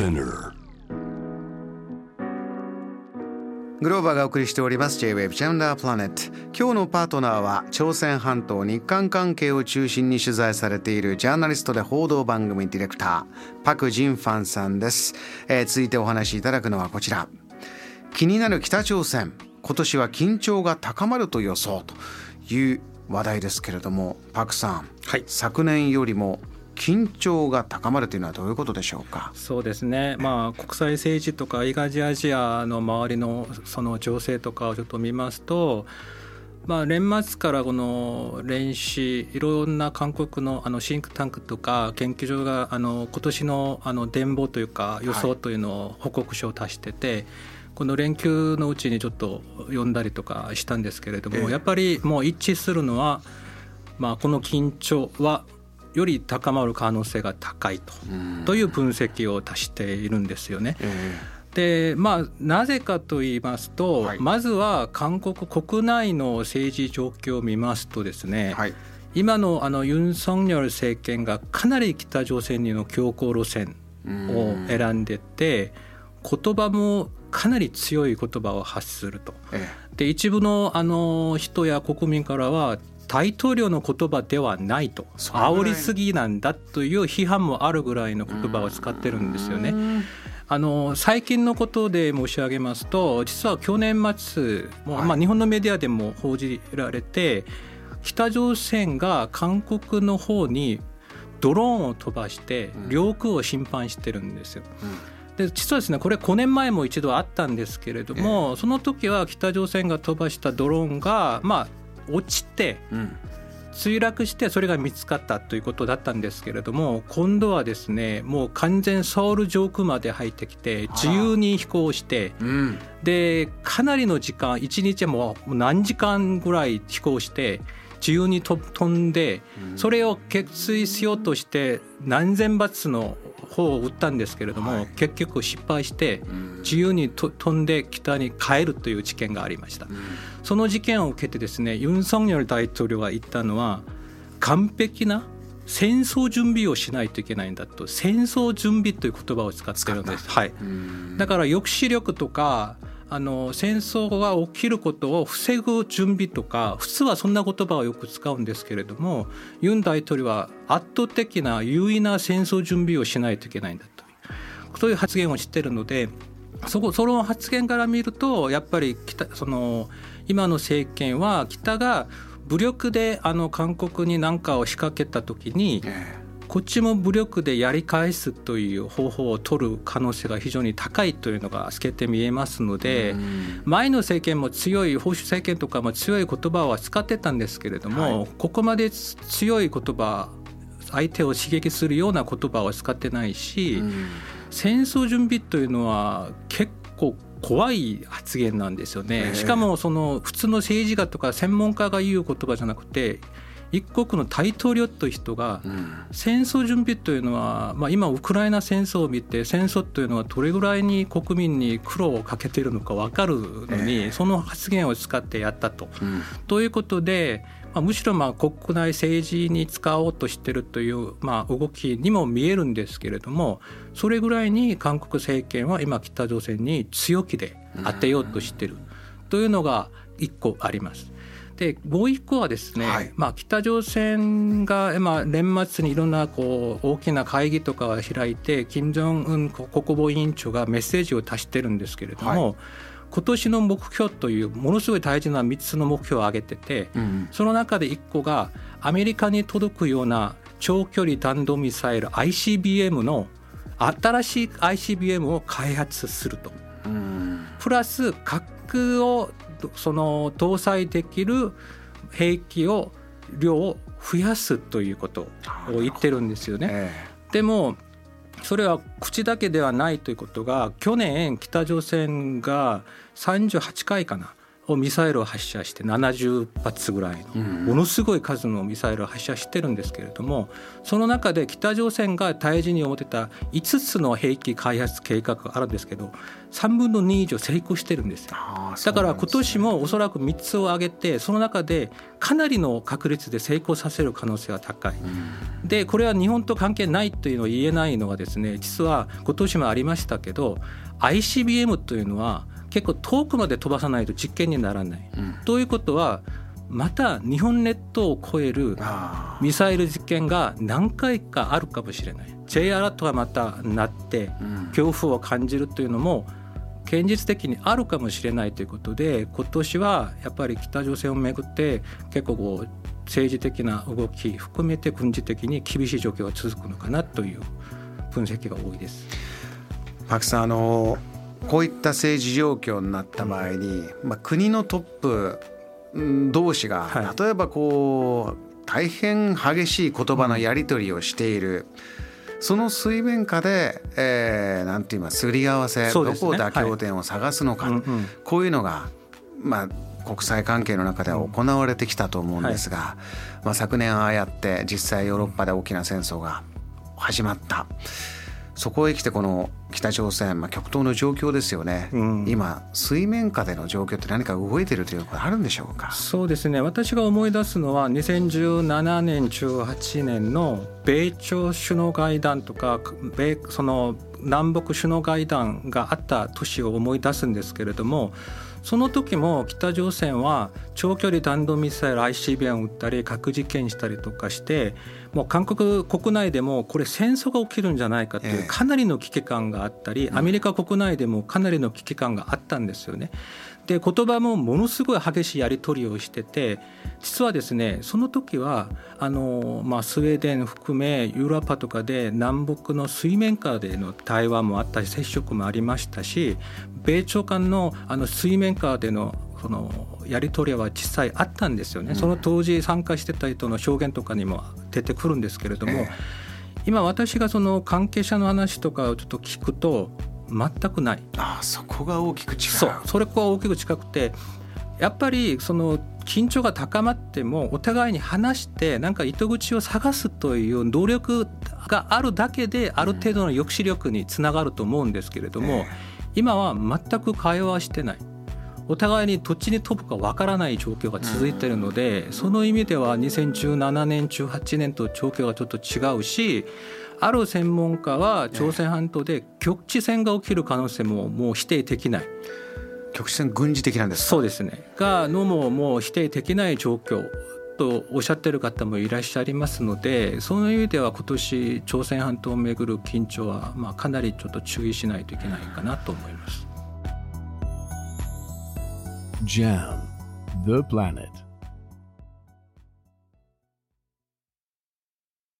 Spinner. グローバーがお送りしております J-Wave ジャンダープラネット。今日のパートナーは朝鮮半島日韓関係を中心に取材されているジャーナリストで報道番組ディレクターパク・ジンファンさんです、えー、続いてお話しいただくのはこちら。気になる北朝鮮。今年は緊張が高まると予想という話題ですけれどもパクさん、はい、昨年よりも緊張が高まるというのはどういうことでしょうか？そうですね、まあ、国際政治とか東アジアの周りのその情勢とかをちょっと見ますと、まあ、年末からこの練習いろんな韓国のあのシンクタンクとか研究所があの今年のあの展望というか予想というのを報告書を出してて、はい、この連休のうちにちょっと読んだりとかしたんですけれども、やっぱりもう一致するのは、まあ、この緊張はより高まる可能性が高いとという分析を足しているんですよね。でまあ、なぜかと言いますと、はい、まずは韓国国内の政治状況を見ますとですね、はい、今のあのユン・ソンニョル政権がかなり北朝鮮にの強硬路線を選んでて言葉もかなり強い言葉を発すると。で一部のあの人や国民からは大統領の言葉ではないと煽りすぎなんだという批判もあるぐらいの言葉を使ってるんですよね。あの最近のことで申し上げますと実は去年末も、はい、まあ、日本のメディアでも報じられて北朝鮮が韓国の方にドローンを飛ばして領空を侵犯してるんですよ。うん。で実はですねこれ5年前も一度あったんですけれども、その時は北朝鮮が飛ばしたドローンがまあ落ちて、墜落してそれが見つかったということだったんですけれども今度はですねもう完全ソウル上空まで入ってきて自由に飛行して、でかなりの時間1日も何時間ぐらい飛行して自由に飛んでそれを決意しようとして何千発の砲を撃ったんですけれども、はい、結局失敗して自由に飛んで北に帰るという事件がありました、その事件を受けてですねユン・ソンニョル大統領が言ったのは完璧な戦争準備をしないといけないんだと。戦争準備という言葉を使ってるんです、はい、だから抑止力とかあの戦争が起きることを防ぐ準備とか普通はそんな言葉をよく使うんですけれどもユン大統領は圧倒的な優位な戦争準備をしないといけないんだと。そういう発言をしてるのでそこその発言から見るとやっぱり北その今の政権は北が武力であの韓国に何かを仕掛けた時に、こっちも武力でやり返すという方法を取る可能性が非常に高いというのが透けて見えますので、前の政権も強い保守政権とかも強い言葉は使ってたんですけれども、ここまで強い言葉相手を刺激するような言葉は使ってないし、戦争準備というのは結構怖い発言なんですよね。しかもその普通の政治家とか専門家が言う言葉じゃなくて一国の大統領という人が戦争準備というのは、まあ、今ウクライナ戦争を見て戦争というのはどれぐらいに国民に苦労をかけているのか分かるのに、その発言を使ってやったと。ということでまあ、むしろまあ国内政治に使おうとしているというまあ動きにも見えるんですけれどもそれぐらいに韓国政権は今北朝鮮に強気で当てようとしているというのが一個あります。でもう一個はですね、はい、まあ、北朝鮮が、まあ、年末にいろんなこう大きな会議とかを開いて金正恩国防委員長がメッセージを出してるんですけれども、はい、今年の目標というものすごい大事な3つの目標を挙げてて、うん、その中で1個がアメリカに届くような長距離弾道ミサイル ICBM の新しい ICBM を開発すると。うん、プラス核をその搭載できる兵器を量を増やすということを言ってるんですよね。えー、でもそれは口だけではないということが去年北朝鮮が38回かなをミサイルを発射して70発ぐらいのものすごい数のミサイルを発射してるんですけれどもその中で北朝鮮が大事に思ってた5つの兵器開発計画があるんですけど3分の2以上成功してるんですよ。だから今年もおそらく3つを挙げてその中でかなりの確率で成功させる可能性は高い。でこれは日本と関係ないというのを言えないのはですね実は今年もありましたけど ICBM というのは結構遠くまで飛ばさないと実験にならない。うん、ということはまた日本列島を超えるミサイル実験が何回かあるかもしれない J アラートがまたなって恐怖を感じるというのも現実的にあるかもしれないということで今年はやっぱり北朝鮮をめぐって結構こう政治的な動き含めて軍事的に厳しい状況が続くのかなという分析が多いです。パクさんあのこういった政治状況になった場合に、まあ、国のトップ同士が、例えばこう大変激しい言葉のやり取りをしている。その水面下で、えー、なんて言いますすり合わせ、ね、どこを妥協点を探すのか、はい、こういうのが、まあ、国際関係の中では行われてきたと思うんですが、はい、まあ、昨年ああやって実際ヨーロッパで大きな戦争が始まった。そこへ来てこの北朝鮮、まあ、極東の状況ですよね、うん、今水面下での状況って何か動いてるということあるんでしょうか？そうですね。私が思い出すのは2017年18年の米朝首脳会談とか米その南北首脳会談があった年を思い出すんですけれどもその時も北朝鮮は長距離弾道ミサイル ICBM を撃ったり核実験したりとかしてもう韓国国内でもこれ戦争が起きるんじゃないかというかなりの危機感があったりアメリカ国内でもかなりの危機感があったんですよね。で言葉もものすごい激しいやり取りをしてて実はですねその時はあの、まあ、スウェーデン含めヨーロッパとかで南北の水面下での対話もあったし接触もありましたし米朝間のあの水面下でのそのやり取りは実際あったんですよね、うん、その当時参加してた人の証言とかにも出てくるんですけれども、えー、今私がその関係者の話とかをちょっと聞くと全くない。あそこが大きく違う。そう。それこは大きく近くてやっぱりその緊張が高まってもお互いに話してなんか糸口を探すという努力があるだけである程度の抑止力につながると思うんですけれども、えー今は全く会話してないお互いにどっちに飛ぶかわからない状況が続いているのでその意味では2017年18年と状況がちょっと違うしある専門家は朝鮮半島で局地戦が起きる可能性ももう否定できない。局地戦軍事的なんですそうですねがのももう否定できない状況とおっしゃってる方もいらっしゃいますのでその意味では今年朝鮮半島をめぐる緊張は、まあ、かなりちょっと注意しないといけないかなと思います。JAM The Planet